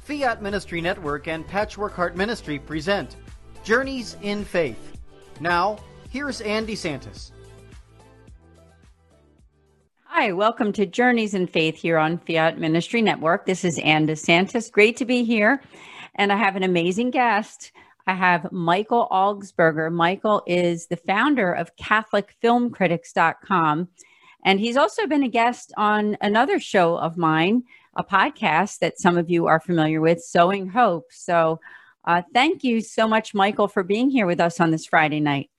Fiat Ministry Network and Patchwork Heart Ministry present Journeys in Faith. Now, here's Ann DeSantis. Hi, welcome to Journeys in Faith here on Fiat Ministry Network. This is Ann DeSantis. Great to be here. And I have an amazing guest. I have Michael Augsburger. Michael is the founder of CatholicFilmCritics.com. And he's also been a guest on another show of mine, a podcast that some of you are familiar with, Sowing Hope. So uh, thank you so much, Michael, for being here with us on this Friday night.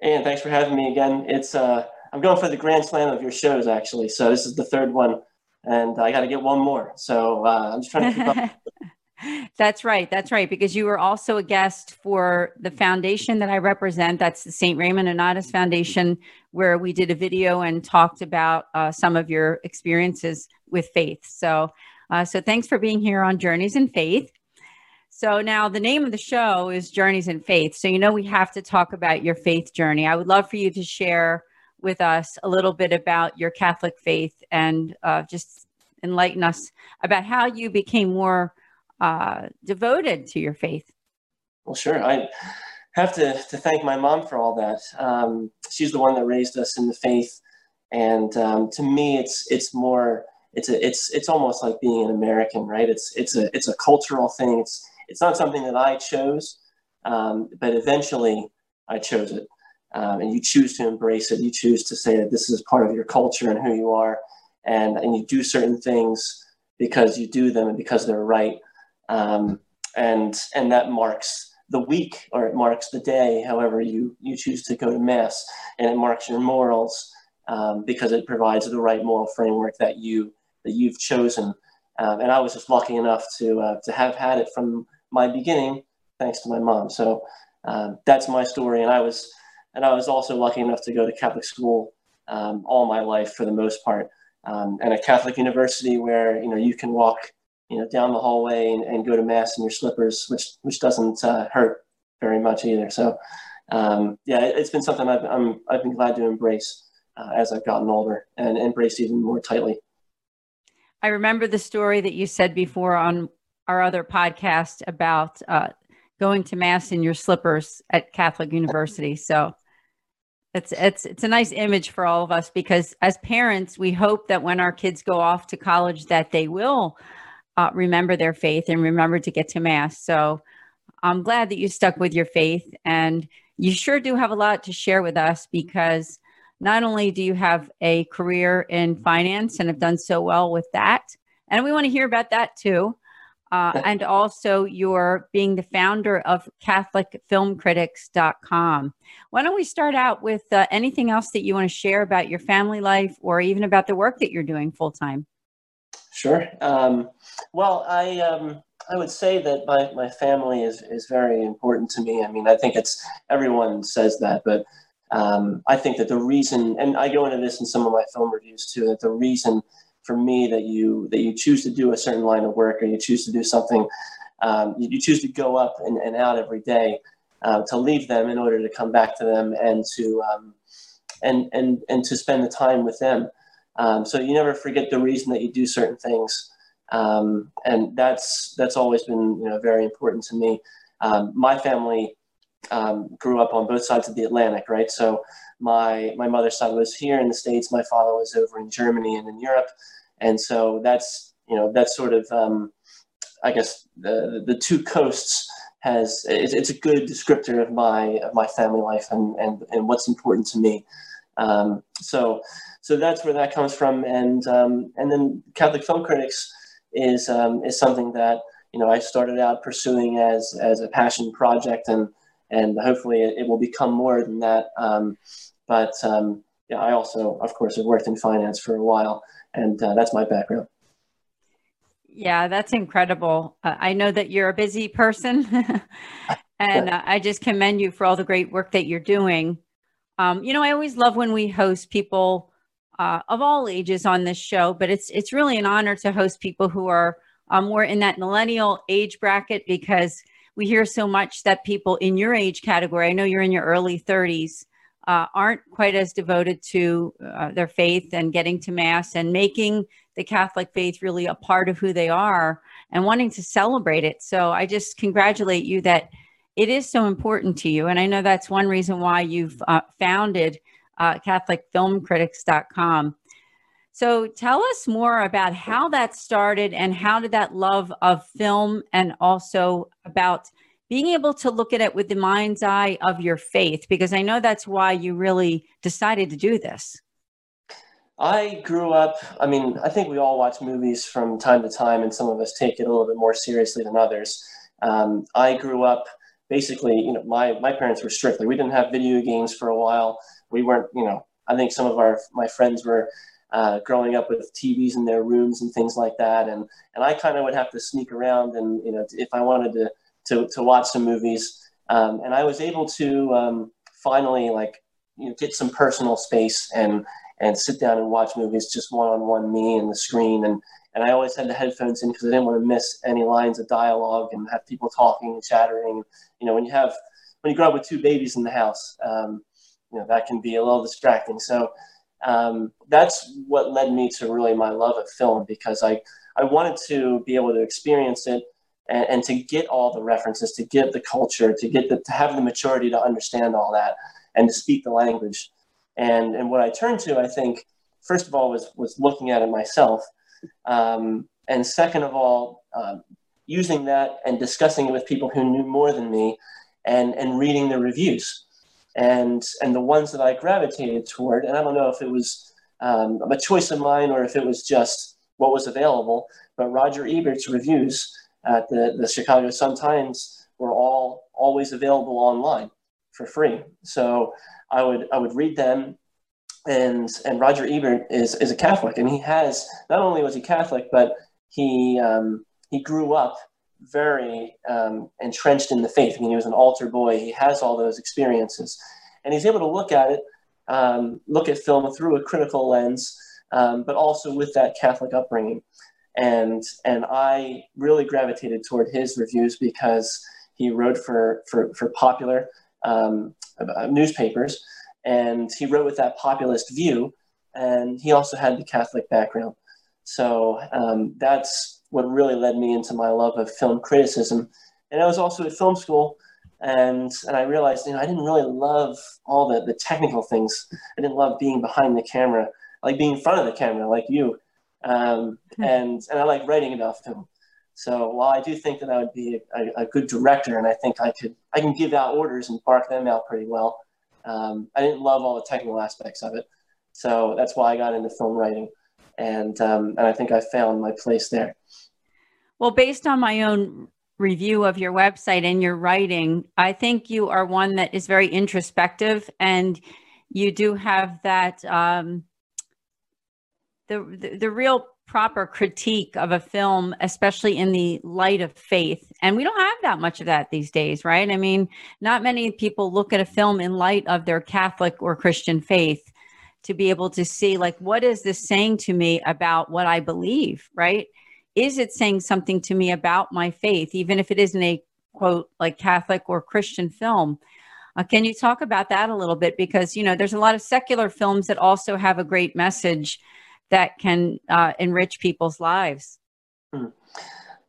And thanks for having me again. It's uh, I'm going for the grand slam of your shows, actually. So this is the third one, and I got to get one more. So uh, I'm just trying to keep up. That's right. That's right. Because you were also a guest for the foundation that I represent. That's the St. Raymond Nonnatus Foundation, where we did a video and talked about uh, some of your experiences with faith. So, uh, so thanks for being here on Journeys in Faith. So now the name of the show is Journeys in Faith. So you know we have to talk about your faith journey. I would love for you to share with us a little bit about your Catholic faith and uh, just enlighten us about how you became more uh, devoted to your faith? Well, sure. I have to, to thank my mom for all that. Um, she's the one that raised us in the faith, and um, to me, it's it's more it's a it's it's almost like being an American, right? It's it's a it's a cultural thing. It's it's not something that I chose, um, but eventually I chose it. Um, and you choose to embrace it. You choose to say that this is part of your culture and who you are, and and you do certain things because you do them and because they're right um, and and that marks the week or it marks the day, however you you choose to go to mass, and it marks your morals um, because it provides the right moral framework that you that you've chosen. Um, and I was just lucky enough to uh, to have had it from my beginning, thanks to my mom. So um, that's my story, and I was and I was also lucky enough to go to Catholic school um, all my life for the most part, um, and a Catholic university where you know you can walk you know, down the hallway and, and go to mass in your slippers, which which doesn't uh, hurt very much either. So, um, yeah, it, has been something I've I'm, I've been glad to embrace uh, as I've gotten older and embrace even more tightly. I remember the story that you said before on our other podcast about uh, going to mass in your slippers at Catholic University. So it's it's it's a nice image for all of us because as parents, we hope that when our kids go off to college, that they will uh, remember their faith and remember to get to Mass. So I'm glad that you stuck with your faith. And you sure do have a lot to share with us because not only do you have a career in finance and have done so well with that, and we want to hear about that too. Uh, and also, you're being the founder of CatholicFilmCritics.com. Why don't we start out with uh, anything else that you want to share about your family life or even about the work that you're doing full time? Sure. Um, well, I um, I would say that my, my family is, is very important to me. I mean, I think it's everyone says that, but um, I think that the reason, and I go into this in some of my film reviews too, that the reason for me that you that you choose to do a certain line of work or you choose to do something, um, you, you, choose to go up and, and out every day uh, to leave them in order to come back to them and to um, and and and to spend the time with them. Um, so you never forget the reason that you do certain things, um, and that's that's always been you know very important to me. Um, my family um, grew up on both sides of the Atlantic, right? So my my mother's side was here in the states, my father was over in Germany and in Europe, and so that's you know that's sort of um, I guess the the two coasts has it's, it's, a good descriptor of my of my family life and and, and what's important to me. Um, so so that's where that comes from. And um, and then Catholic Film Critics is um, is something that you know I started out pursuing as as a passion project, and and hopefully it, will become more than that. Um, but um, yeah, I also, of course, have worked in finance for a while, and uh, that's my background. Yeah, that's incredible. Uh, I know that you're a busy person, and uh, I just commend you for all the great work that you're doing. Um, you know, I always love when we host people uh, of all ages on this show, but it's it's really an honor to host people who are um, more in that millennial age bracket because we hear so much that people in your age category, I know you're in your early 30s, uh, aren't quite as devoted to uh, their faith and getting to mass and making the Catholic faith really a part of who they are and wanting to celebrate it. So I just congratulate you that it is so important to you. And I know that's one reason why you've uh, founded uh, CatholicFilmCritics.com. So tell us more about how that started and how did that love of film and also about being able to look at it with the mind's eye of your faith, because I know that's why you really decided to do this. I grew up, I mean, I think we all watch movies from time to time, and some of us take it a little bit more seriously than others. Um, I grew up basically, you know, my, my parents were strictly, we didn't have video games for a while. We weren't, you know, I think some of our, my friends were uh, growing up with TVs in their rooms and things like that. And, and I kind of would have to sneak around and, you know, if I wanted to, to, to watch some movies. Um, and I was able to um, finally like, you know, get some personal space and, and sit down and watch movies just one on one, me and the screen. And, and I always had the headphones in because I didn't want to miss any lines of dialogue and have people talking and chattering. You know, when you have, when you grow up with two babies in the house, um, you know, that can be a little distracting. So um, that's what led me to really my love of film because I, I wanted to be able to experience it and, and to get all the references, to get the culture, to get the, to have the maturity to understand all that and to speak the language. And, and what I turned to, I think, first of all, was, was looking at it myself. Um, and second of all, um, using that and discussing it with people who knew more than me and, and reading the reviews. And, and the ones that I gravitated toward, and I don't know if it was um, a choice of mine or if it was just what was available, but Roger Ebert's reviews at the, the Chicago Sun-Times were all always available online for free. So I would I would read them, and and Roger Ebert is is a Catholic, and he has not only was he Catholic, but he um, he grew up very um, entrenched in the faith. I mean, he was an altar boy. He has all those experiences, and he's able to look at it, um, look at film through a critical lens, um, but also with that Catholic upbringing. And and I really gravitated toward his reviews because he wrote for for for popular um, uh, newspapers, and he wrote with that populist view, and he also had the Catholic background. So um, that's what really led me into my love of film criticism. And I was also at film school, and and I realized you know I didn't really love all the the technical things. I didn't love being behind the camera, I like being in front of the camera, like you, um, hmm. and and I like writing about film. So while I do think that I would be a, a, good director, and I think I could, I can give out orders and bark them out pretty well. Um, I didn't love all the technical aspects of it, so that's why I got into film writing, and um, and I think I found my place there. Well, based on my own review of your website and your writing, I think you are one that is very introspective, and you do have that um, the, the the real proper critique of a film, especially in the light of faith. And we don't have that much of that these days, right? I mean, not many people look at a film in light of their Catholic or Christian faith to be able to see, like, what is this saying to me about what I believe, right? Is it saying something to me about my faith, even if it isn't a quote, like Catholic or Christian film? Uh, can you talk about that a little bit? Because, you know, there's a lot of secular films that also have a great message that can uh, enrich people's lives. Hmm.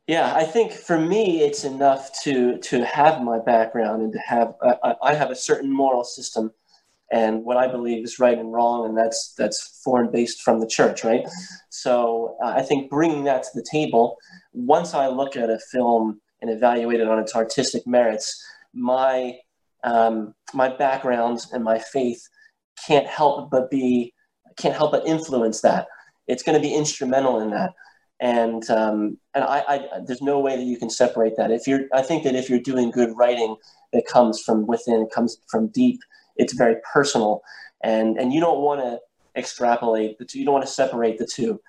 Yeah, I think for me, it's enough to to have my background and to have uh, I have a certain moral system and what I believe is right and wrong, and that's that's foreign based from the church, right? So uh, I think bringing that to the table, once I look at a film and evaluate it on its artistic merits, my um, my background and my faith can't help but be can't help but influence that. It's going to be instrumental in that. And um, and I, I, there's no way that you can separate that. If you're, I think that if you're doing good writing that comes from within, it comes from deep, it's very personal, and and you don't want to extrapolate the two. You don't want to separate the two.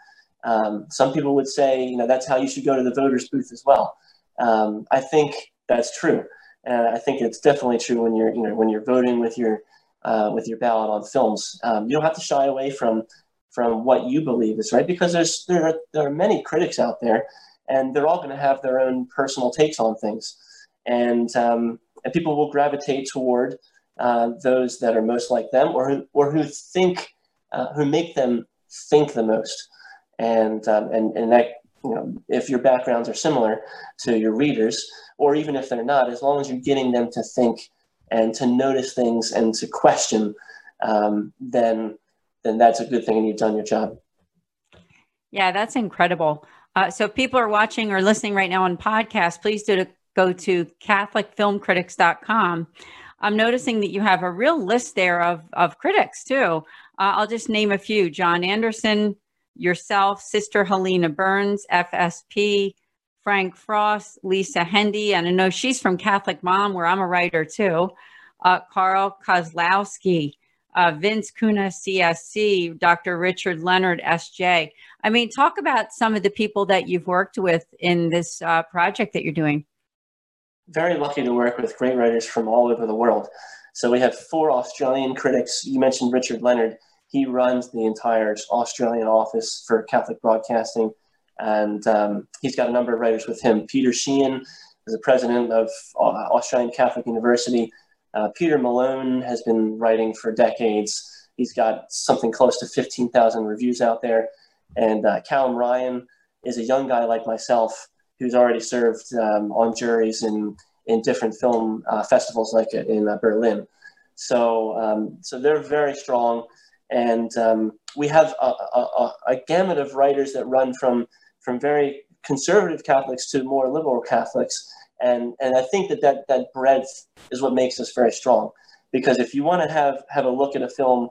Um, some people would say, you know, that's how you should go to the voters booth as well. Um, I think that's true, and I think it's definitely true when you're, you know, when you're voting with your uh, with your ballot on films. Um, you don't have to shy away from from what you believe is right because there's there are, there are many critics out there, and they're all going to have their own personal takes on things, and um, and people will gravitate toward uh, those that are most like them or who, or who think, uh, who make them think the most. And, um, and, and that, you know, if your backgrounds are similar to your readers, or even if they're not, as long as you're getting them to think and to notice things and to question, um, then, then that's a good thing and you've done your job. Yeah, that's incredible. Uh, so people are watching or listening right now on podcast, please do to go to catholicfilmcritics.com. I'm noticing that you have a real list there of, of critics too. Uh, I'll just name a few John Anderson, yourself, Sister Helena Burns, FSP, Frank Frost, Lisa Hendey, and I know she's from Catholic Mom, where I'm a writer too. Uh, Carl Kozlowski, uh, Vince Kuna, CSC, Dr. Richard Leonard, SJ. I mean, talk about some of the people that you've worked with in this uh, project that you're doing very lucky to work with great writers from all over the world. So we have four Australian critics. You mentioned Richard Leonard. He runs the entire Australian office for Catholic Broadcasting, and um, he's got a number of writers with him. Peter Sheehan is the president of uh, Australian Catholic University. Uh, Peter Malone has been writing for decades. He's got something close to 15,000 reviews out there. And uh, Callum Ryan is a young guy like myself who's already served um, on juries in in different film uh, festivals like in uh, Berlin. So um, so they're very strong, and um, we have a, a, a, gamut of writers that run from from very conservative Catholics to more liberal Catholics, and and I think that that that breadth is what makes us very strong. Because if you want to have have a look at a film,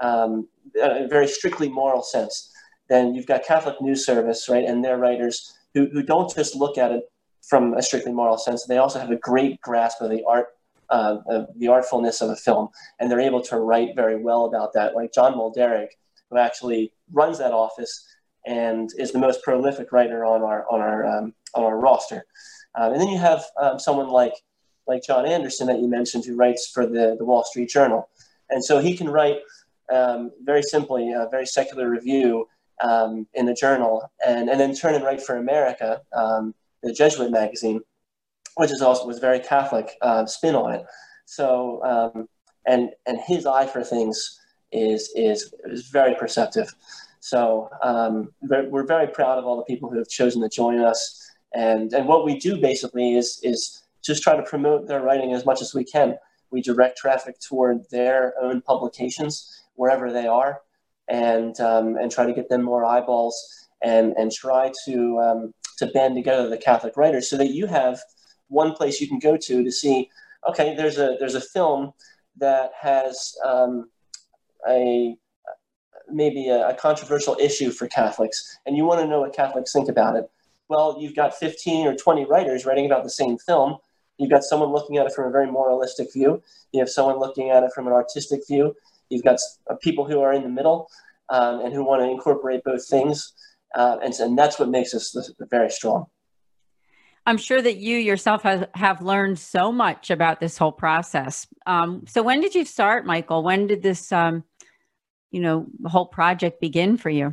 um, a very strictly moral sense, then you've got Catholic News Service, right, and their writers who, who don't just look at it from a strictly moral sense. They also have a great grasp of the art, uh, of the artfulness of a film, and they're able to write very well about that. Like John Mulderig, who actually runs that office and is the most prolific writer on our on our um, on our roster. Um, and then you have um, someone like like John Anderson that you mentioned, who writes for the the Wall Street Journal, and so he can write um, very simply a very secular review um, in the journal, and, and then turn and write for America, um, the Jesuit magazine, which is also was very Catholic uh, spin on it. So um, and and his eye for things is is is very perceptive. So um, we're very proud of all the people who have chosen to join us, and and what we do basically is is just try to promote their writing as much as we can. We direct traffic toward their own publications wherever they are and um, and try to get them more eyeballs and and try to um, to band together the Catholic writers so that you have one place you can go to to see. Okay, there's a there's a film that has um, a maybe a, a, controversial issue for Catholics, and you want to know what Catholics think about it. Well, you've got 15 or 20 writers writing about the same film. You've got someone looking at it from a very moralistic view. You have someone looking at it from an artistic view. You've got uh, people who are in the middle um, and who want to incorporate both things. Uh, and, and that's what makes us very strong. I'm sure that you yourself have, have learned so much about this whole process. Um, so when did you start, Michael? When did this, um, you know, whole project begin for you?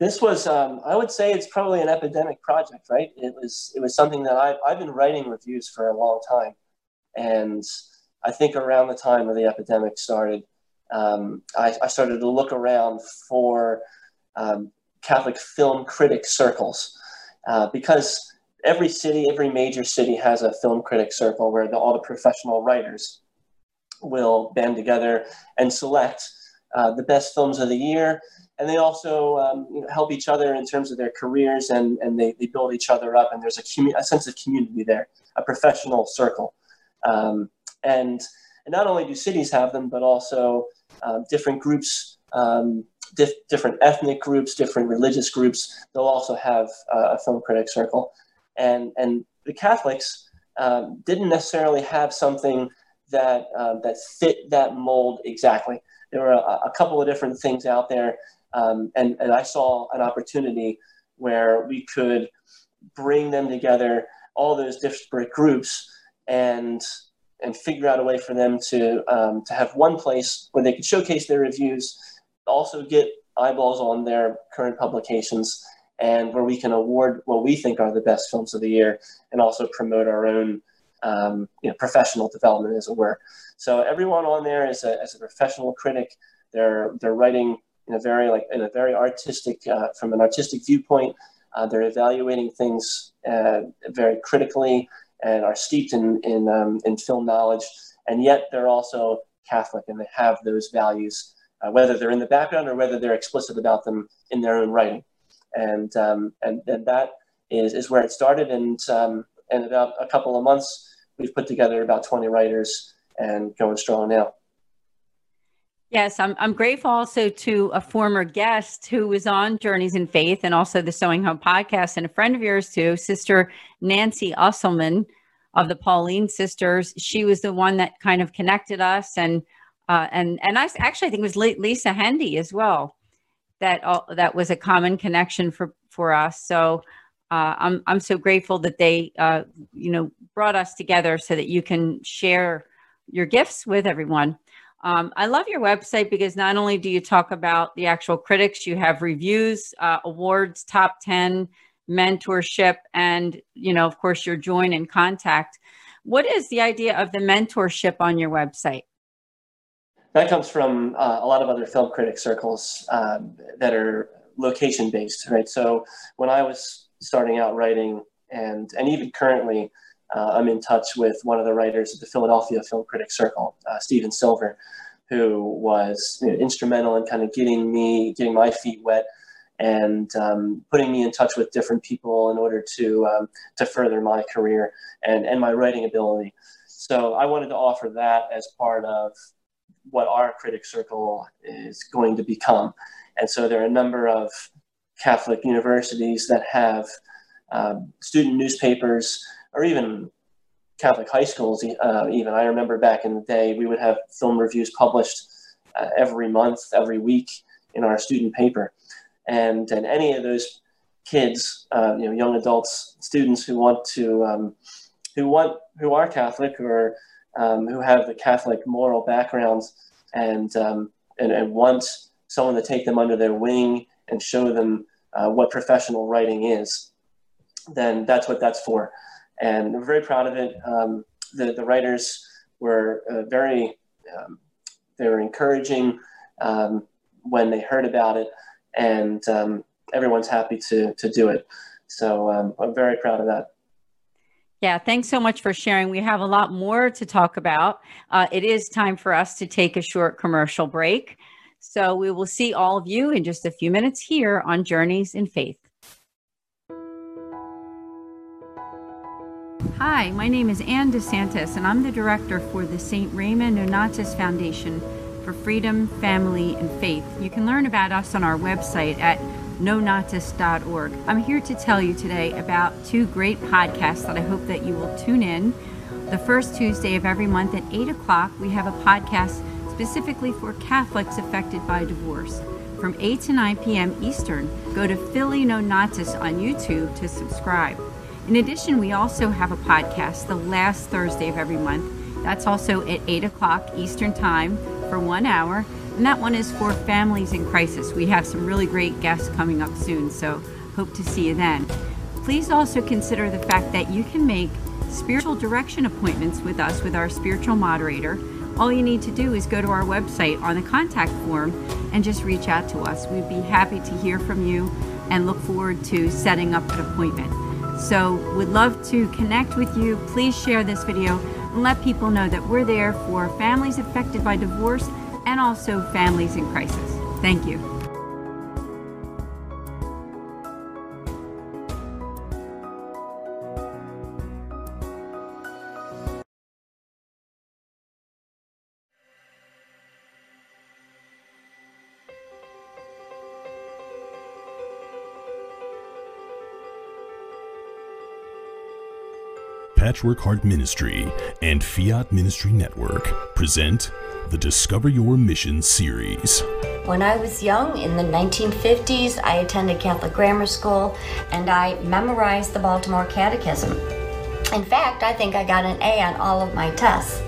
This was, um, I would say, it's probably an epidemic project, right? It was, it was something that I've, I've been writing reviews for a long time, and I think around the time of the epidemic started, um, I, I, started to look around for um, Catholic film critic circles uh, because every city, every major city has a film critic circle where the, all the professional writers will band together and select uh, the best films of the year. And they also um, you know, help each other in terms of their careers and, and they, they build each other up. And there's a, commu- a sense of community there, a professional circle. Um, and, and not only do cities have them, but also um, different groups, um, dif- different ethnic groups, different religious groups. They'll also have uh, a film critic circle, and and the Catholics um, didn't necessarily have something that uh, that fit that mold exactly. There were a, a couple of different things out there, um, and and I saw an opportunity where we could bring them together, all those disparate groups, and and figure out a way for them to um, to have one place where they could showcase their reviews, also get eyeballs on their current publications, and where we can award what we think are the best films of the year, and also promote our own um, you know, professional development, as it were. So everyone on there is a, is a professional critic. They're they're writing in a very like in a very artistic uh, from an artistic viewpoint. Uh, they're evaluating things uh, very critically and are steeped in in, um, in film knowledge, and yet they're also Catholic and they have those values, uh, whether they're in the background or whether they're explicit about them in their own writing, and um, and and that is is where it started. And um, in about a couple of months, we've put together about 20 writers and going strong now. Yes, I'm, I'm grateful also to a former guest who was on Journeys in Faith and also the Sowing Hope podcast, and a friend of yours too, Sister Nancy Usselmann of the Pauline Sisters. She was the one that kind of connected us, and uh, and and I actually I think it was Lisa Hendey as well. That all, that was a common connection for for us. So uh, I'm I'm so grateful that they uh, you know brought us together so that you can share your gifts with everyone. Um, I love your website because not only do you talk about the actual critics, you have reviews, uh, awards, top 10, mentorship, and, you know, of course, your join and contact. What is the idea of the mentorship on your website? That comes from uh, a lot of other film critic circles um, that are location based, right? So when I was starting out writing, and and even currently, uh, I'm in touch with one of the writers of the Philadelphia Film Critics Circle, uh, Stephen Silver, who was you know, instrumental in kind of getting me, getting my feet wet, and um, putting me in touch with different people in order to um, to further my career and and my writing ability. So I wanted to offer that as part of what our critic circle is going to become. And so there are a number of Catholic universities that have um, student newspapers or even Catholic high schools, uh, even. I remember back in the day, we would have film reviews published uh, every month, every week in our student paper. And, and any of those kids, uh, you know, young adults, students who want to, um, who want, who are Catholic or um, who have the Catholic moral backgrounds and, um, and, and want someone to take them under their wing and show them uh, what professional writing is, then that's what that's for and we're very proud of it. Um, the, the writers were uh, very, um, they were encouraging um, when they heard about it, and um, everyone's happy to, to do it. So um, I'm very proud of that. Yeah, thanks so much for sharing. We have a lot more to talk about. Uh, it is time for us to take a short commercial break. So we will see all of you in just a few minutes here on Journeys in Faith. Hi, my name is Ann DeSantis, and I'm the director for the St. Raymond Nonnatus Foundation for Freedom, Family, and Faith. You can learn about us on our website at nonnatus.org. I'm here to tell you today about two great podcasts that I hope that you will tune in. The first Tuesday of every month at 8 o'clock, we have a podcast specifically for Catholics affected by divorce. From 8 to 9 p.m. Eastern, go to Philly Nonnatus on YouTube to subscribe. In addition, we also have a podcast the last Thursday of every month. That's also at 8 o'clock Eastern Time for one hour. And that one is for families in crisis. We have some really great guests coming up soon, so hope to see you then. Please also consider the fact that you can make spiritual direction appointments with us with our spiritual moderator. All you need to do is go to our website on the contact form and just reach out to us. We'd be happy to hear from you and look forward to setting up an appointment. So, we'd love to connect with you. Please share this video and let people know that we're there for families affected by divorce and also families in crisis. Thank you. Patchwork Heart Ministry and Fiat Ministry Network present the Discover Your Mission series. When I was young in the 1950s, I attended Catholic grammar school and I memorized the Baltimore Catechism. In fact, I think I got an A on all of my tests.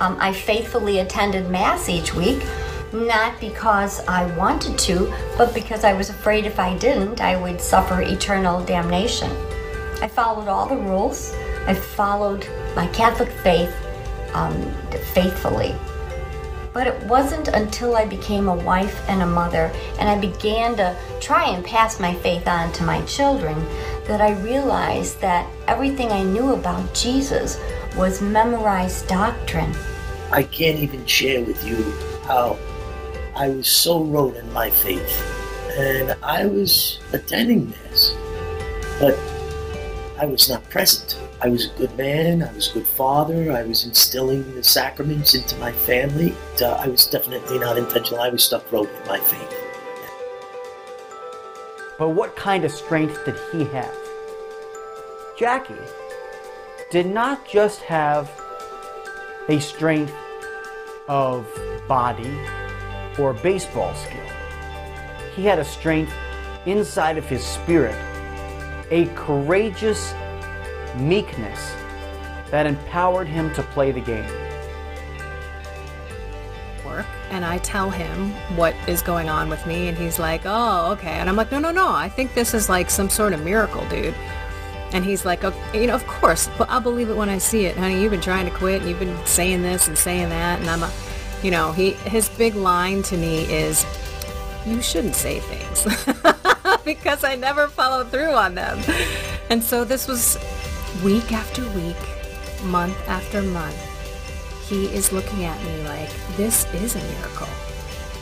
Um, I faithfully attended Mass each week, not because I wanted to, but because I was afraid if I didn't, I would suffer eternal damnation. I followed all the rules I followed my Catholic faith um, faithfully. But it wasn't until I became a wife and a mother and I began to try and pass my faith on to my children that I realized that everything I knew about Jesus was memorized doctrine. I can't even share with you how I was so rooted in my faith. And I was attending Mass, but I was not present. I was a good man, I was a good father, I was instilling the sacraments into my family. Uh, I was definitely not intentional. I was stuck rooted in my faith. But what kind of strength did he have? Jackie did not just have a strength of body or baseball skill. He had a strength inside of his spirit, a courageous meekness that empowered him to play the game. Work and I tell him what is going on with me, and he's like, "Oh, okay," and I'm like, "No, no, no! I think this is like some sort of miracle, dude." And he's like, okay, you know, of course, but I'll believe it when I see it, honey. You've been trying to quit, and you've been saying this and saying that, and I'm, a, you know, he his big line to me is, "You shouldn't say things," because I never follow through on them. And so this was week after week, month after month, he is looking at me like, this is a miracle.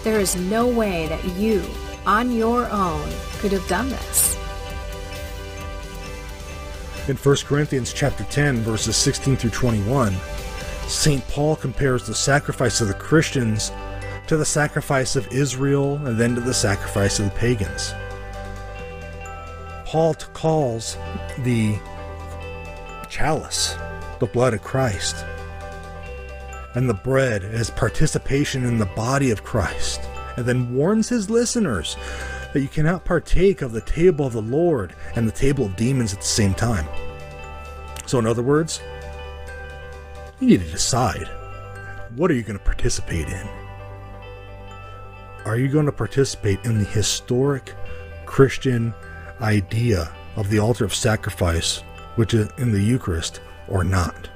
There is no way that you, on your own, could have done this. In 1 Corinthians chapter 10 verses 16 through 21, St. Paul compares the sacrifice of the Christians to the sacrifice of Israel and then to the sacrifice of the pagans. Paul calls the chalice, the blood of Christ, and the bread as participation in the body of Christ, and then warns his listeners that you cannot partake of the table of the Lord and the table of demons at the same time. So, in other words, you need to decide what are you going to participate in? Are you going to participate in the historic Christian idea of the altar of sacrifice which is in the Eucharist, or not.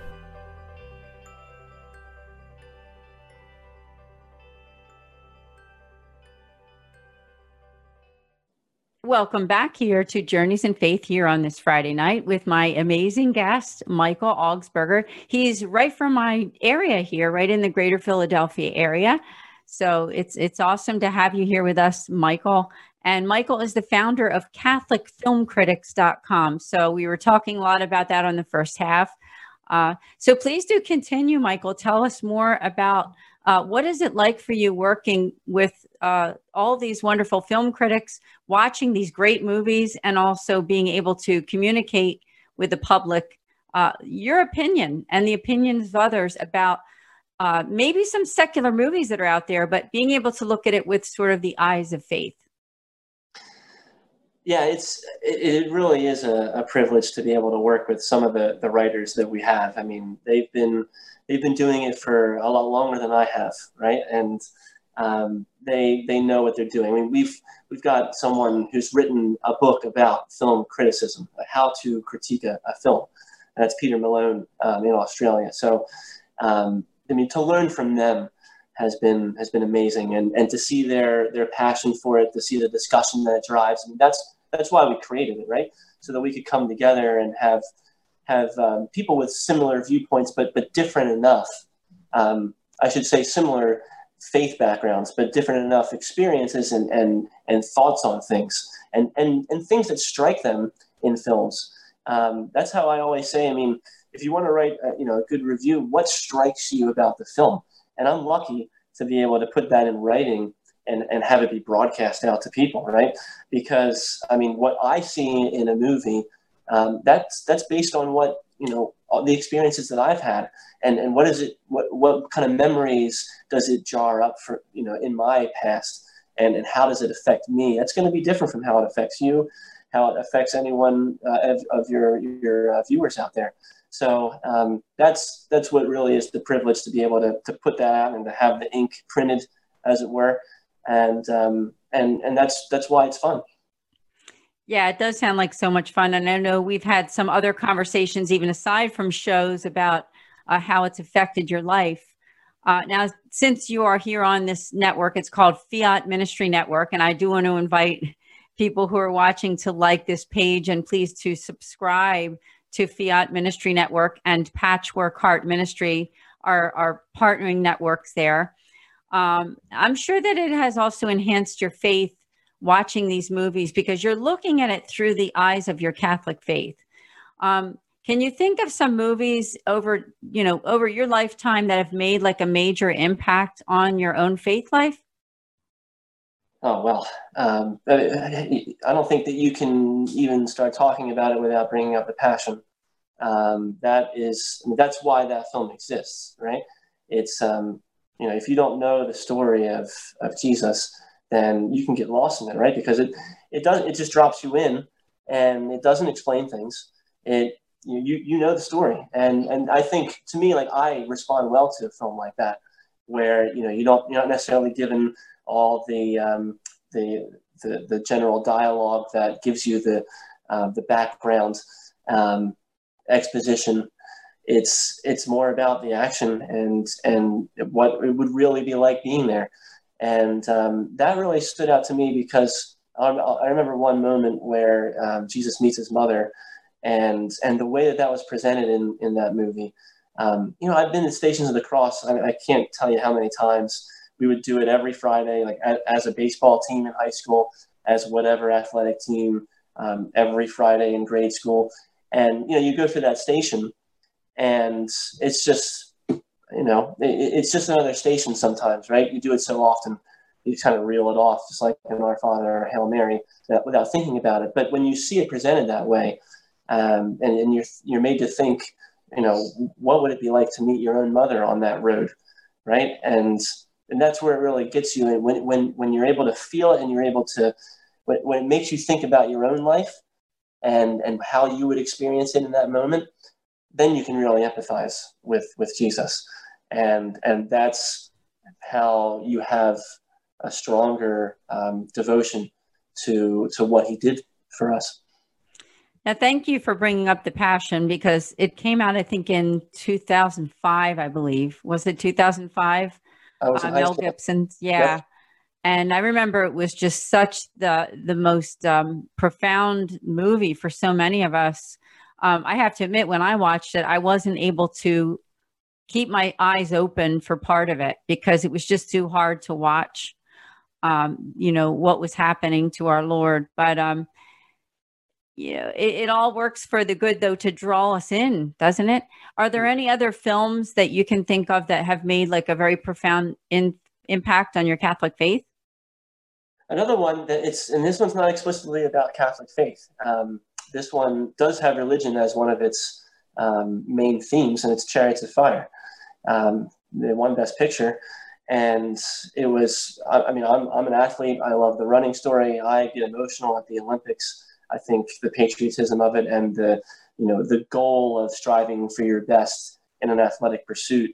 Welcome back here to Journeys in Faith here on this Friday night with my amazing guest, Michael Augsburger. He's right from my area here, right in the greater Philadelphia area. So it's it's awesome to have you here with us, Michael. And Michael is the founder of CatholicFilmCritics.com. So we were talking a lot about that on the first half. Uh, so please do continue, Michael. Tell us more about uh, what is it like for you working with uh, all these wonderful film critics, watching these great movies, and also being able to communicate with the public uh, your opinion and the opinions of others about uh, maybe some secular movies that are out there, but being able to look at it with sort of the eyes of faith yeah, it's it, really is a, a, privilege to be able to work with some of the, the writers that we have. I mean, they've been they've been doing it for a lot longer than I have, right? And um, they they know what they're doing. I mean, we've we've got someone who's written a book about film criticism, how to critique a, a film. And that's Peter Malone um, in Australia. So, um, I mean, to learn from them has been has been amazing, and and to see their their passion for it, to see the discussion that it drives. I mean, that's that's why we created it, right? So that we could come together and have have um, people with similar viewpoints, but but different enough. Um, I should say similar faith backgrounds, but different enough experiences and and and thoughts on things, and and and things that strike them in films. Um, that's how I always say. I mean, if you want to write, a, you know, a good review, what strikes you about the film? And I'm lucky to be able to put that in writing and, and have it be broadcast out to people, right? Because I mean, what I see in a movie, um, that's that's based on what you know all the experiences that I've had, and and what is it? What what kind of memories does it jar up for you know in my past, and and how does it affect me? That's going to be different from how it affects you, how it affects anyone uh, of, of your your uh, viewers out there. So um, that's that's what really is the privilege to be able to, to put that out and to have the ink printed, as it were and um, and and that's that's why it's fun. Yeah, it does sound like so much fun. And I know we've had some other conversations, even aside from shows, about uh, how it's affected your life. Uh, now, since you are here on this network, it's called Fiat Ministry Network. And I do want to invite people who are watching to like this page and please to subscribe to Fiat Ministry Network and Patchwork Heart Ministry, our, our partnering networks there. Um, I'm sure that it has also enhanced your faith watching these movies because you're looking at it through the eyes of your Catholic faith. Um, can you think of some movies over, you know, over your lifetime that have made like a major impact on your own faith life? Oh well, um, I don't think that you can even start talking about it without bringing up the Passion. Um, that is, I mean, that's why that film exists, right? It's, um, you know, if you don't know the story of of Jesus, then you can get lost in it, right? Because it it does it just drops you in, and it doesn't explain things. It you you, you know the story, and and I think to me like I respond well to a film like that, where you know you don't you're not necessarily given all the um, the, the the general dialogue that gives you the uh, the background um, exposition. It's it's more about the action and and what it would really be like being there. And um, that really stood out to me because I, I remember one moment where um, Jesus meets his mother, and and the way that that was presented in in that movie. Um, you know, I've been in Stations of the Cross. I, I, can't tell you how many times we would do it every Friday, like as, as a baseball team in high school, as whatever athletic team um, every Friday in grade school. And you know, you go through that station, and it's just you know, it, it's just another station sometimes, right? You do it so often, you kind of reel it off, just like in Our Father or Hail Mary, that, without thinking about it. But when you see it presented that way, um, and, and you're you're made to think, you know, what would it be like to meet your own mother on that road, right? And and that's where it really gets you. And when when when you're able to feel it, and you're able to, when, when it makes you think about your own life, and and how you would experience it in that moment, then you can really empathize with with Jesus and and that's how you have a stronger um, devotion to to what he did for us. Now, thank you for bringing up the passion because it came out, I think, in 2005, I believe. Was it 2005? Uh, Mel Gibson, yeah. Yep. And I remember it was just such the the most um, profound movie for so many of us. Um, I have to admit, when I watched it, I wasn't able to keep my eyes open for part of it because it was just too hard to watch um, you know what was happening to our lord. But um you know it, it, all works for the good though to draw us in doesn't it? Are there any other films that you can think of that have made like a very profound in, impact on your catholic faith? Another one that it's and this one's not explicitly about catholic faith um, this one does have religion as one of its um, main themes and it's chariots of fire um, won Best Picture, and it was. I, I, mean, I'm I'm an athlete. I love the running story. I get emotional at the Olympics. I think the patriotism of it and the you know the goal of striving for your best in an athletic pursuit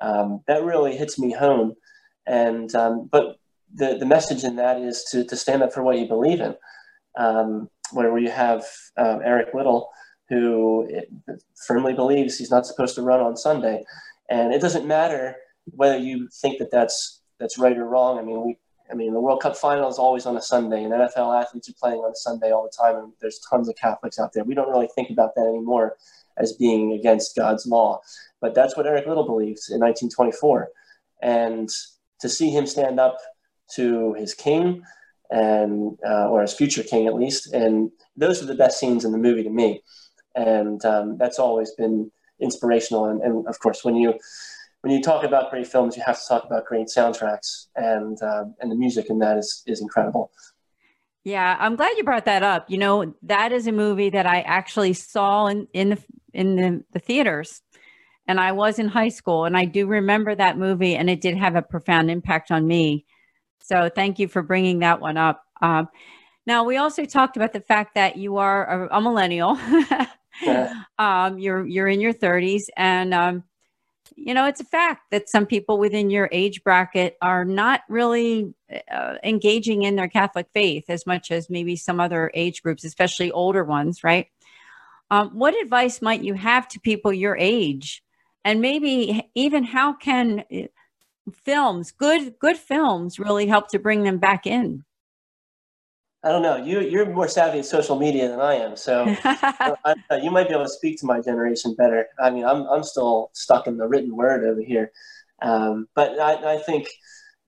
um, that really hits me home. And um, but the the message in that is to to stand up for what you believe in. Um, where you have um, Eric Liddell, who firmly believes he's not supposed to run on Sunday, and it doesn't matter whether you think that that's that's right or wrong. I mean, we I mean, the World Cup final is always on a Sunday, and NFL athletes are playing on Sunday all the time. And there's tons of Catholics out there. We don't really think about that anymore as being against God's law, but that's what Eric Liddell believes in 1924. And to see him stand up to his king, and uh, or his future king at least, and those are the best scenes in the movie to me. And um, that's always been inspirational. And, and, of course, when you when you talk about great films, you have to talk about great soundtracks, and uh, and the music in that is is incredible. Yeah, I'm glad you brought that up. You know, that is a movie that I actually saw in in the in the, the theaters, and I was in high school, and I do remember that movie, and it did have a profound impact on me. So, thank you for bringing that one up. Um, now, we also talked about the fact that you are a, a millennial. Yeah. um, you're you're in your 30s, and um, you know, it's a fact that some people within your age bracket are not really uh, engaging in their Catholic faith as much as maybe some other age groups, especially older ones, right? Um, what advice might you have to people your age? And maybe even how can uh, films, good good films, really help to bring them back in? I don't know. You you're more savvy at social media than I am, so I, you might be able to speak to my generation better. I mean, I'm I'm still stuck in the written word over here, um, but I, I think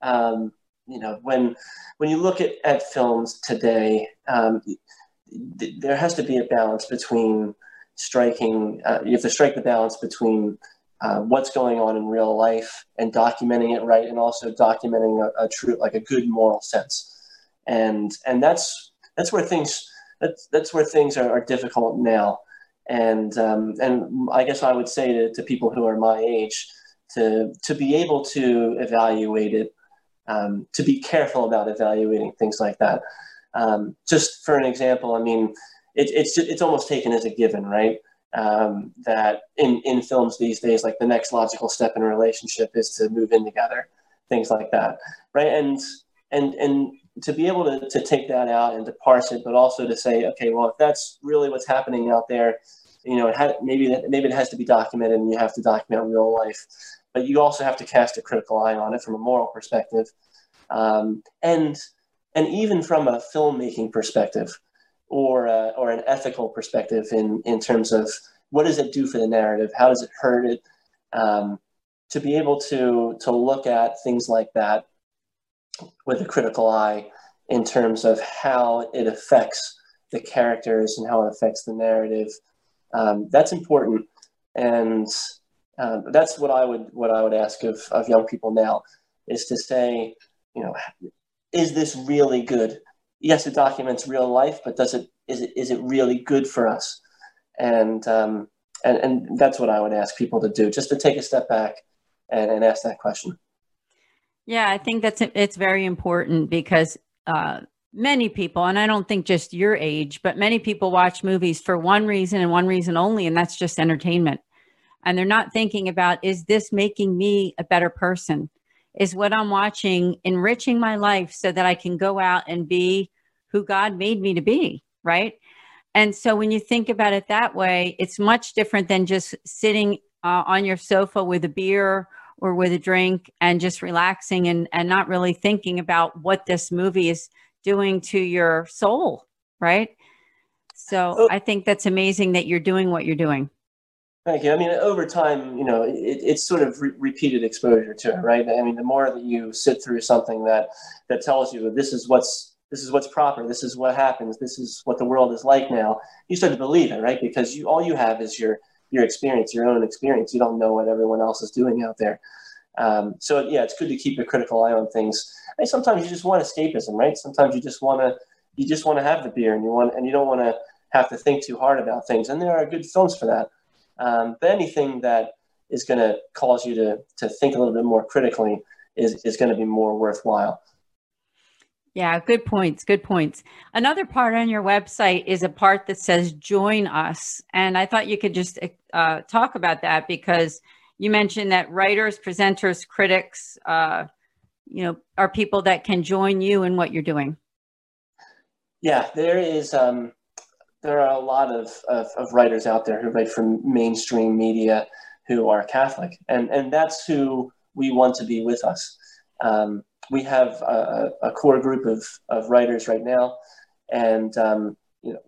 um, you know when when you look at, at films today, um, th- there has to be a balance between striking. Uh, you have to strike the balance between uh, what's going on in real life and documenting it right, and also documenting a, a true like a good moral sense. And and that's that's where things that's that's where things are, are difficult now. And um, and I guess I would say to, to people who are my age to to be able to evaluate it um, to be careful about evaluating things like that. Um, just for an example I mean it, it's it's almost taken as a given right um, that in in films these days like the next logical step in a relationship is to move in together things like that right and and and to be able to, to take that out and to parse it, but also to say, okay, well, if that's really what's happening out there, you know, it ha- maybe that, maybe it has to be documented, and you have to document real life. But you also have to cast a critical eye on it from a moral perspective, um, and and even from a filmmaking perspective, or uh, or an ethical perspective in in terms of what does it do for the narrative? How does it hurt it? Um, to be able to to look at things like that with a critical eye in terms of how it affects the characters and how it affects the narrative. Um, that's important, and um, that's what I would what I would ask of, of young people now is to say, you know, is this really good? Yes, it documents real life, but does it is it is it really good for us? And um, and and that's what I would ask people to do, just to take a step back and, and ask that question. Yeah, I think that's it's very important because uh, many people, and I don't think just your age, but many people watch movies for one reason and one reason only, and that's just entertainment. And they're not thinking about is this making me a better person? Is what I'm watching enriching my life so that I can go out and be who God made me to be, right? And so when you think about it that way, it's much different than just sitting uh, on your sofa with a beer or with a drink and just relaxing and, and not really thinking about what this movie is doing to your soul, right? So oh. I think that's amazing that you're doing what you're doing. Thank you. I mean, over time, you know, it, it's sort of re- repeated exposure to it, right? I mean, the more that you sit through something that that tells you that this is what's this is what's proper, this is what happens, this is what the world is like now, you start to believe it, right? Because you all you have is your your experience, your own experience. You don't know what everyone else is doing out there. Um, so yeah, it's good to keep a critical eye on things. And sometimes you just want escapism, right? Sometimes you just want to you just want to have the beer and you want and you don't want to have to think too hard about things. And there are good films for that. Um, but anything that is going to cause you to to think a little bit more critically is is going to be more worthwhile. Yeah, good points. Good points. Another part on your website is a part that says join us. And I thought you could just uh, talk about that because you mentioned that writers, presenters, critics, uh, you know, are people that can join you in what you're doing. Yeah, there is. Um, there are a lot of, of, of writers out there who write for mainstream media who are Catholic, and and that's who we want to be with us. Um, we have a, a, core group of, of writers right now, and um, you know,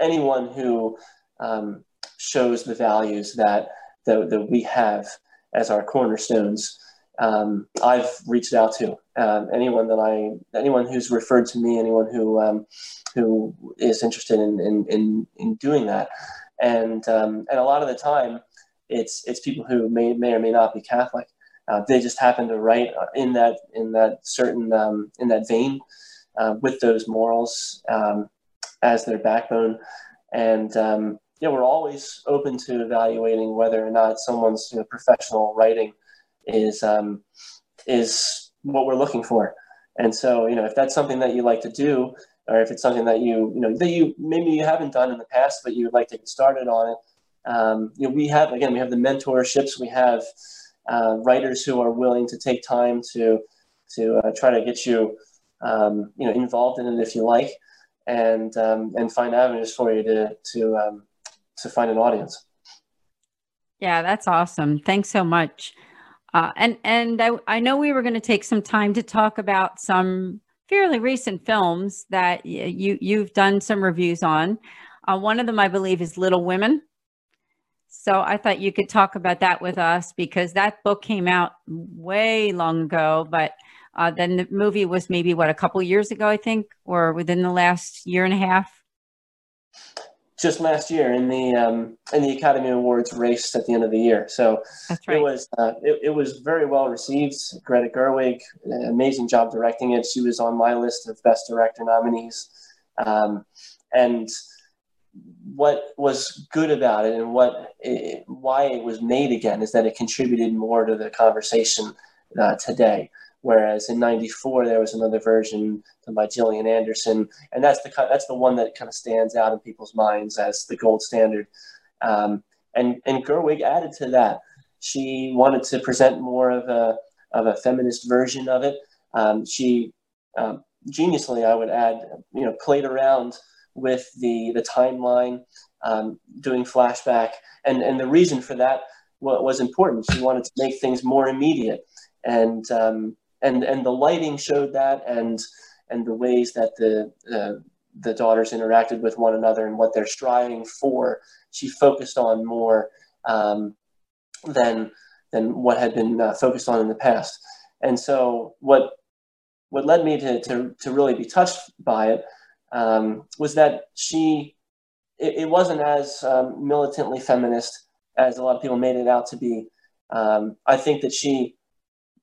anyone who um, shows the values that, that, that we have as our cornerstones, um, I've reached out to um, anyone that I, anyone who's referred to me, anyone who um, who is interested in, in, in, in doing that, and um, and a lot of the time, it's it's people who may may or may not be Catholic, uh, they just happen to write uh, in that in that certain um, in that vein uh, with those morals um, as their backbone, and um, yeah, we're always open to evaluating whether or not someone's you know, professional writing is um, is what we're looking for. And so, you know, if that's something that you like to do, or if it's something that you you know that you maybe you haven't done in the past, but you would like to get started on it, um, you know, we have again we have the mentorships, we have uh, writers who are willing to take time to to uh, try to get you um, you know involved in it if you like, and um, and find avenues for you to to um, to find an audience. Yeah, that's awesome. Thanks so much. Uh, and and I, I know we were going to take some time to talk about some fairly recent films that you you've done some reviews on. Uh, one of them, I believe, is Little Women. So I thought you could talk about that with us because that book came out way long ago, but uh, then the movie was maybe what a couple years ago, I think, or within the last year and a half. Just last year in the um, in the Academy Awards race at the end of the year, so right. it was uh, it, it was very well received. Greta Gerwig, amazing job directing it. She was on my list of best director nominees, um, and what was good about it and what it, why it was made again is that it contributed more to the conversation uh, today. Whereas in '94 there was another version by Gillian Anderson, and that's the that's the one that kind of stands out in people's minds as the gold standard. Um, and and Gerwig added to that. She wanted to present more of a of a feminist version of it. Um, she um, geniusly, I would add, you know, played around with the the timeline, um, doing flashback, and and the reason for that was important. She wanted to make things more immediate, and um, and and the lighting showed that, and and the ways that the uh, the daughters interacted with one another and what they're striving for. She focused on more um, than than what had been uh, focused on in the past. And so what what led me to to, to really be touched by it um, was that she it, it wasn't as um, militantly feminist as a lot of people made it out to be. Um, I think that she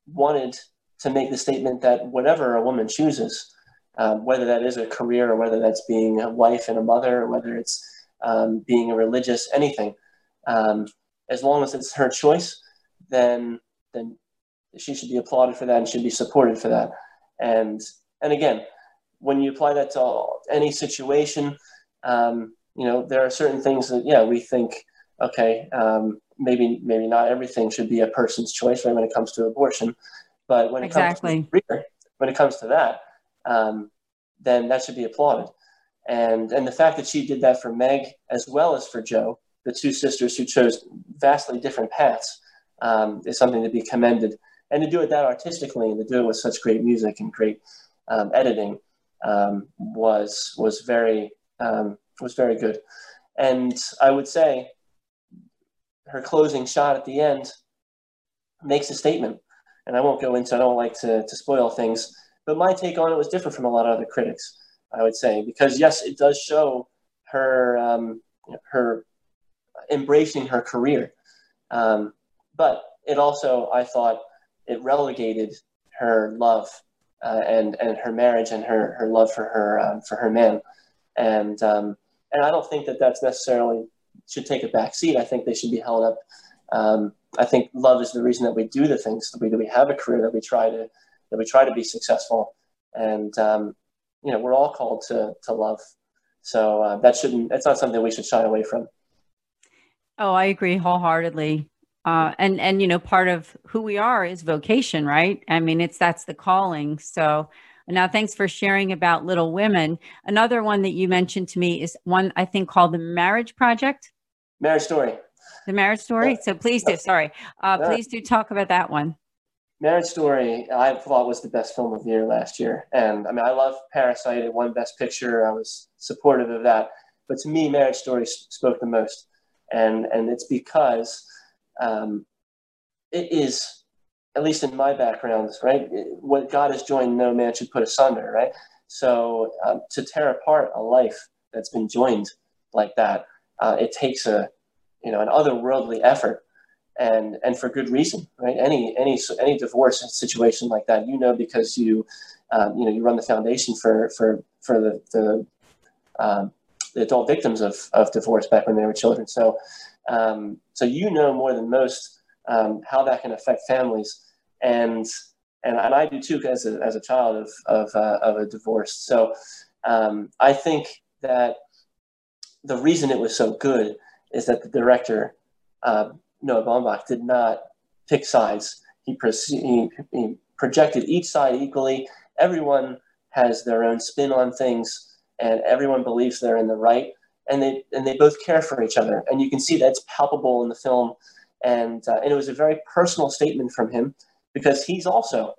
wanted to make the statement that whatever a woman chooses, um, whether that is a career or whether that's being a wife and a mother, or whether it's um, being a religious anything, um, as long as it's her choice, then then she should be applauded for that and should be supported for that. And and again, when you apply that to any situation, um, you know there are certain things that yeah we think okay um, maybe maybe not everything should be a person's choice right when it comes to abortion but when it exactly. comes to career, when it comes to that, um, then that should be applauded. And and the fact that she did that for Meg as well as for Jo, the two sisters who chose vastly different paths, um, is something to be commended. And to do it that artistically and to do it with such great music and great um, editing um, was was very um, was very good. And I would say her closing shot at the end makes a statement and I won't go into. I don't like to to spoil things, but my take on it was different from a lot of other critics. I would say because yes, it does show her um, her embracing her career, um, but it also I thought it relegated her love uh, and and her marriage and her her love for her um, for her man, and um, and I don't think that that's necessarily should take a back seat. I think they should be held up um, I think love is the reason that we do the things that we do. we have a career that we try to that we try to be successful, and um, you know we're all called to to love. So uh, that shouldn't. It's not something we should shy away from. Oh, I agree wholeheartedly. Uh, and and you know part of who we are is vocation, right? I mean, it's that's the calling. So now, thanks for sharing about Little Women. Another one that you mentioned to me is one I think called the Marriage Project. Marriage Story. The marriage story. So please do. Sorry, uh, please do talk about that one. Marriage Story, I thought was the best film of the year last year, and I mean, I love Parasite. It won Best Picture. I was supportive of that, but to me, Marriage Story spoke the most, and and it's because um, it is, at least in my background, right? What God has joined, no man should put asunder, right? So um, to tear apart a life that's been joined like that, uh, it takes a you know, an otherworldly effort and and for good reason, right? Any any any divorce situation like that, you know, because you um, you know you run the foundation for for for the the, um, the adult victims of, of divorce back when they were children. So um, so you know more than most um, how that can affect families, and and, and I do too as a as a child of of uh, of a divorce. So um, I think that the reason it was so good is that the director, uh, Noah Baumbach, did not pick sides. He, he, he projected each side equally. Everyone has their own spin on things, and everyone believes they're in the right. And they and they both care for each other, and you can see that's palpable in the film. And uh, and it was a very personal statement from him because he's also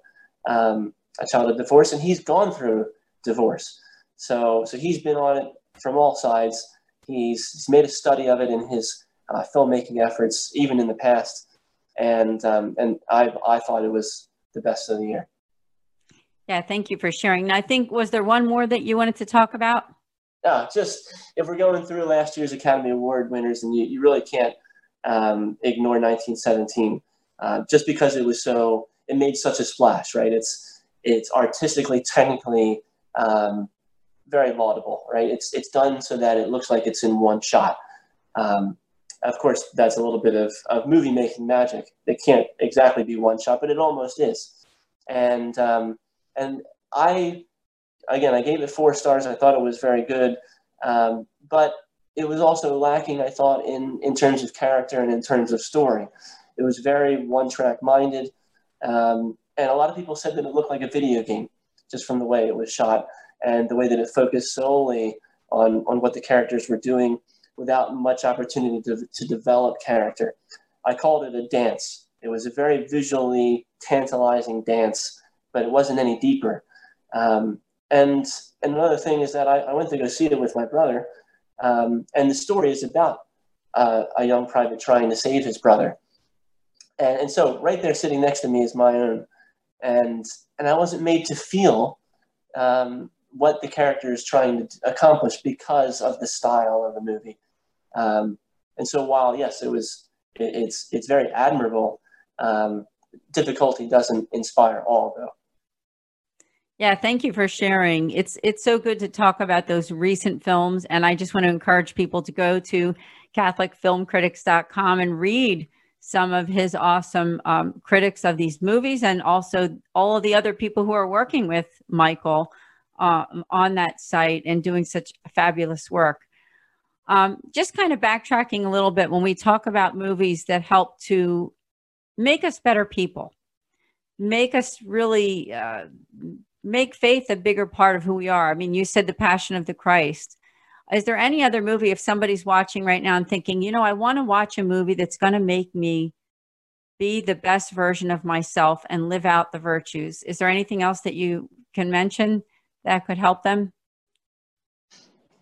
um, a child of divorce, and he's gone through divorce. So so he's been on it from all sides. He's, he's made a study of it in his uh, filmmaking efforts, even in the past, and um, and I I thought it was the best of the year. Yeah, thank you for sharing. Now, I think was there one more that you wanted to talk about? Yeah, just if we're going through last year's Academy Award winners, and you, you really can't um, ignore 1917, uh, just because it was so it made such a splash, right? It's it's artistically, technically um, very laudable, right? It's it's done so that it looks like it's in one shot. Um, of course, that's a little bit of, of movie making magic. It can't exactly be one shot, but it almost is. And um, and I, again, I gave it four stars. I thought it was very good, um, but it was also lacking, I thought, in in terms of character and in terms of story. It was very one track minded, um, and a lot of people said that it looked like a video game just from the way it was shot and the way that it focused solely on on what the characters were doing without much opportunity to, to develop character. I called it a dance. It was a very visually tantalizing dance, but it wasn't any deeper. Um, and, and another thing is that I, I, went to go see it with my brother, um, and the story is about uh, a young private trying to save his brother. And, and so right there sitting next to me is my own. And, and I wasn't made to feel um, what the character is trying to accomplish because of the style of the movie. Um, and so while yes, it was it, it's it's very admirable. Um, difficulty doesn't inspire all though. Yeah, thank you for sharing. It's it's so good to talk about those recent films, and I just want to encourage people to go to CatholicFilmCritics.com and read some of his awesome um, critics of these movies, and also all of the other people who are working with Michael um, on that site and doing such fabulous work. Um, just kind of backtracking a little bit when we talk about movies that help to make us better people, make us really uh, make faith a bigger part of who we are. I mean, you said the Passion of the Christ. Is there any other movie if somebody's watching right now and thinking, you know, I want to watch a movie that's going to make me be the best version of myself and live out the virtues? Is there anything else that you can mention that could help them?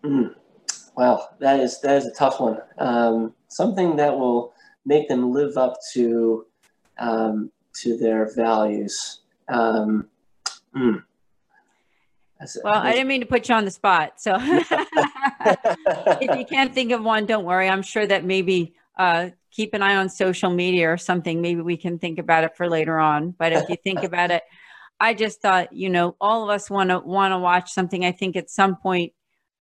Mm. Well, that is that is a tough one. Um, something that will make them live up to um, to their values. Um, mm. well, I didn't mean to put you on the spot. So if you can't think of one, don't worry. I'm sure that maybe uh, keep an eye on social media or something. Maybe we can think about it for later on. But if you think about it, I just thought, you know, all of us want to want to watch something. I think at some point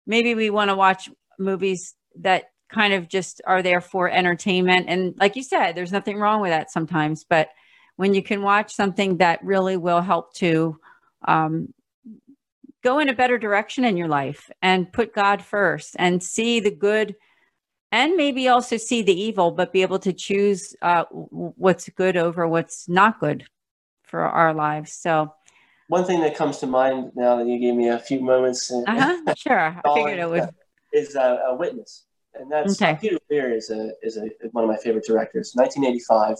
maybe we want to watch movies that kind of just are there for entertainment. And like you said, there's nothing wrong with that sometimes. But when you can watch something that really will help to um, go in a better direction in your life and put God first and see the good and maybe also see the evil, but be able to choose uh, what's good over what's not good for our lives. So, one thing that comes to mind now that you gave me a few moments. uh-huh, sure. I figured it would. Is a, a witness, and that's okay. Peter Weir is a is a one of my favorite directors. 1985.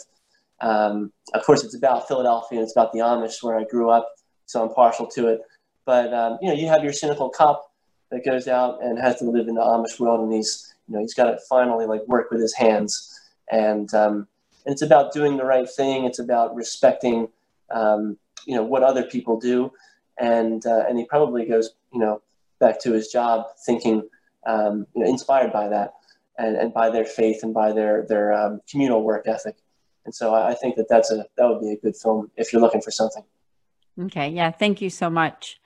Um, of course, it's about Philadelphia and it's about the Amish where I grew up, so I'm partial to it. But um, you know, you have your cynical cop that goes out and has to live in the Amish world, and he's you know he's got to finally like work with his hands, and um, and it's about doing the right thing. It's about respecting um, you know what other people do, and uh, and he probably goes you know back to his job thinking um, you know inspired by that and, and by their faith and by their their um, communal work ethic. And so I, I think that that's a that would be a good film if you're looking for something. Okay, yeah, thank you so much.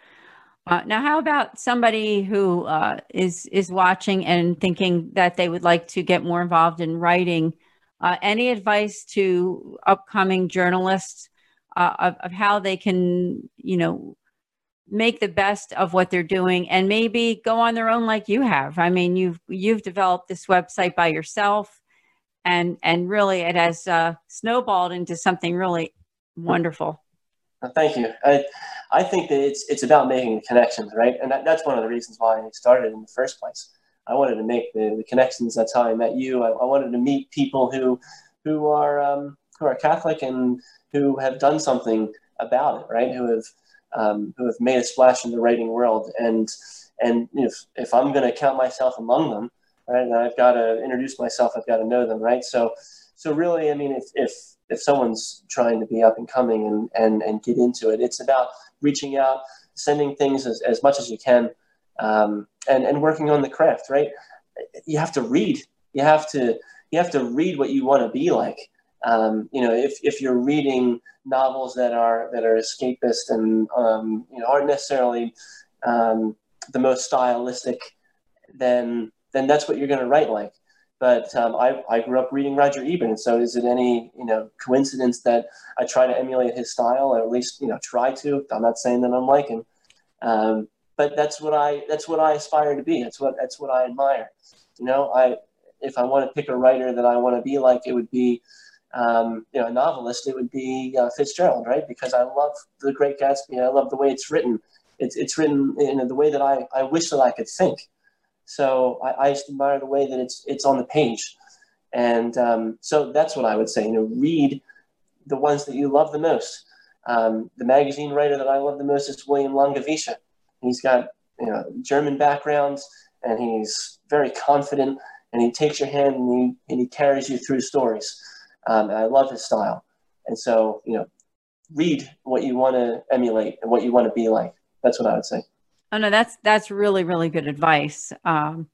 Uh, now, how about somebody who uh, is is watching and thinking that they would like to get more involved in writing? Uh, any advice to upcoming journalists uh, of, of how they can, you know, make the best of what they're doing and maybe go on their own like you have. I mean, you've you've developed this website by yourself and and really it has uh, snowballed into something really wonderful. Thank you. I, I think that it's it's about making connections, right? And that, that's one of the reasons why I started in the first place. I wanted to make the, the connections. That's how I met you. I, I wanted to meet people who who are um, who are Catholic and who have done something about it, right? Who have um, who have made a splash in the writing world. And and if if I'm going to count myself among them, right, and I've got to introduce myself. I've got to know them, right? So so really, I mean, if if if someone's trying to be up and coming and and and get into it, it's about reaching out, sending things as, as much as you can um, and and working on the craft. Right, you have to read. You have to you have to read what you want to be like. Um, you know, if, if you're reading novels that are that are escapist and um, you know aren't necessarily um, the most stylistic, then then that's what you're going to write like. But um, I, I grew up reading Roger Ebert, so is it any you know coincidence that I try to emulate his style, or at least you know try to? I'm not saying that I'm like him, um, but that's what I that's what I aspire to be. That's what that's what I admire. You know, I if I want to pick a writer that I want to be like, it would be um, you know a novelist. It would be uh, Fitzgerald, right? Because I love The Great Gatsby. I love the way it's written. It's it's written in the way that I I wish that I could think. So I, I just admire the way that it's it's on the page, and um, so that's what I would say. You know, read the ones that you love the most. Um, the magazine writer that I love the most is William Langewiesche. He's got you know German backgrounds, and he's very confident, and he takes your hand and he and he carries you through stories. Um, and I love his style. And so you know, read what you want to emulate and what you want to be like. That's what I would say. Oh no, that's that's really really good advice. Um,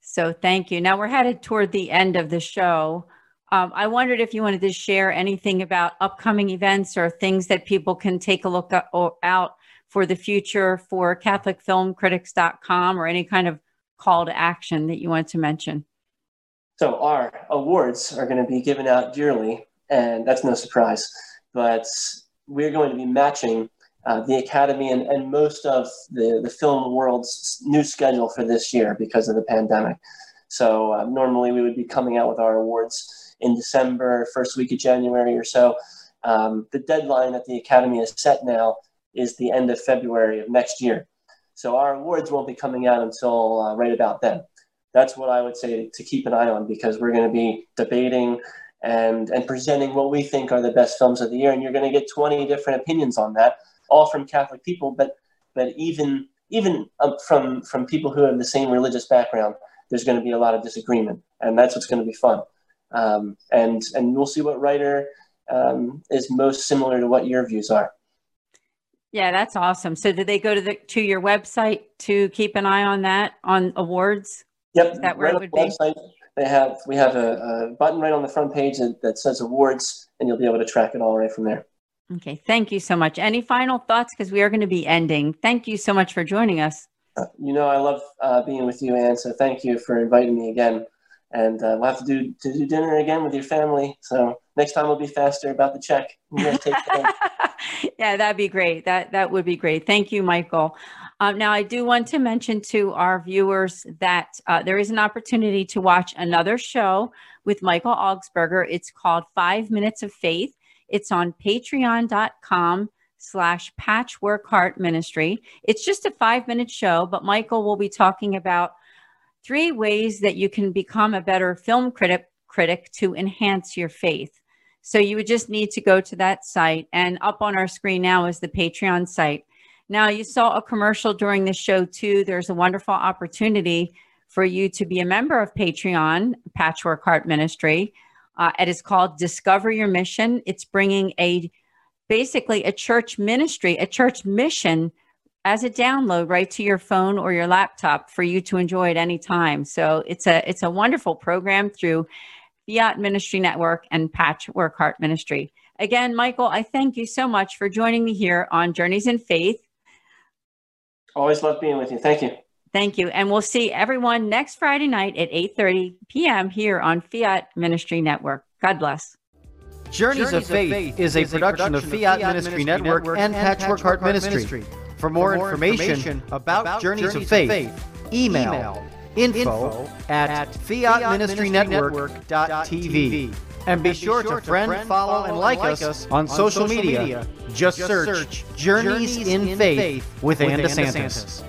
so thank you. Now we're headed toward the end of the show. Um, I wondered if you wanted to share anything about upcoming events or things that people can take a look out for the future for CatholicFilmCritics.com or any kind of call to action that you want to mention? So, our awards are going to be given out yearly, and that's no surprise. But we're going to be matching uh, the Academy and, and most of the, the film world's new schedule for this year because of the pandemic. So, uh, normally we would be coming out with our awards in December, first week of January or so. Um, the deadline that the Academy has set now is the end of February of next year. So our awards won't be coming out until uh, right about then. That's what I would say to keep an eye on because we're going to be debating and and presenting what we think are the best films of the year, and you're going to get 20 different opinions on that, all from Catholic people, but but even even um, from from people who have the same religious background, there's going to be a lot of disagreement, and that's what's going to be fun. Um, and and we'll see what writer um, is most similar to what your views are. Yeah, that's awesome. So did they go to the to your website to keep an eye on that on awards? Yep. Is that where right it would on be? the website, they have we have a, a button right on the front page that, that says awards, and you'll be able to track it all right from there. Okay, thank you so much. Any final thoughts? Because we are going to be ending. Thank you so much for joining us. Uh, you know, I love uh, being with you, Ann. So thank you for inviting me again. And uh, we'll have to do to do dinner again with your family. So next time we'll be faster about the check. You take care. yeah, that'd be great. That that would be great. Thank you, Michael. Um, now, I do want to mention to our viewers that uh, there is an opportunity to watch another show with Michael Augsburger. It's called Five Minutes of Faith. It's on patreon.com slash patchwork heart ministry. It's just a five minute show, but Michael will be talking about three ways that you can become a better film critic critic to enhance your faith. So you would just need to go to that site and up on our screen now is the Patreon site. Now you saw a commercial during the show too. There's a wonderful opportunity for you to be a member of Patreon, Patchwork Heart Ministry. Uh, it is called Discover Your Mission. It's bringing a basically a church ministry, a church mission as a download right to your phone or your laptop for you to enjoy at any time. So it's a it's a wonderful program through Fiat Ministry Network and Patchwork Heart Ministry. Again, Michael, I thank you so much for joining me here on Journeys in Faith. Always love being with you. Thank you. Thank you. And we'll see everyone next Friday night at 8:30 p.m. here on Fiat Ministry Network. God bless. Journeys, Journeys of, Faith of Faith is a production of Fiat, Fiat Ministry, Ministry Network, Network and Patchwork Heart Ministry. For more, For more information, information about, about Journeys, Journeys of Faith, Faith email info at fiatministrynetwork.tv. And be sure to friend, follow, and like us on social media. Just search Journeys in Faith with Ann DeSantis.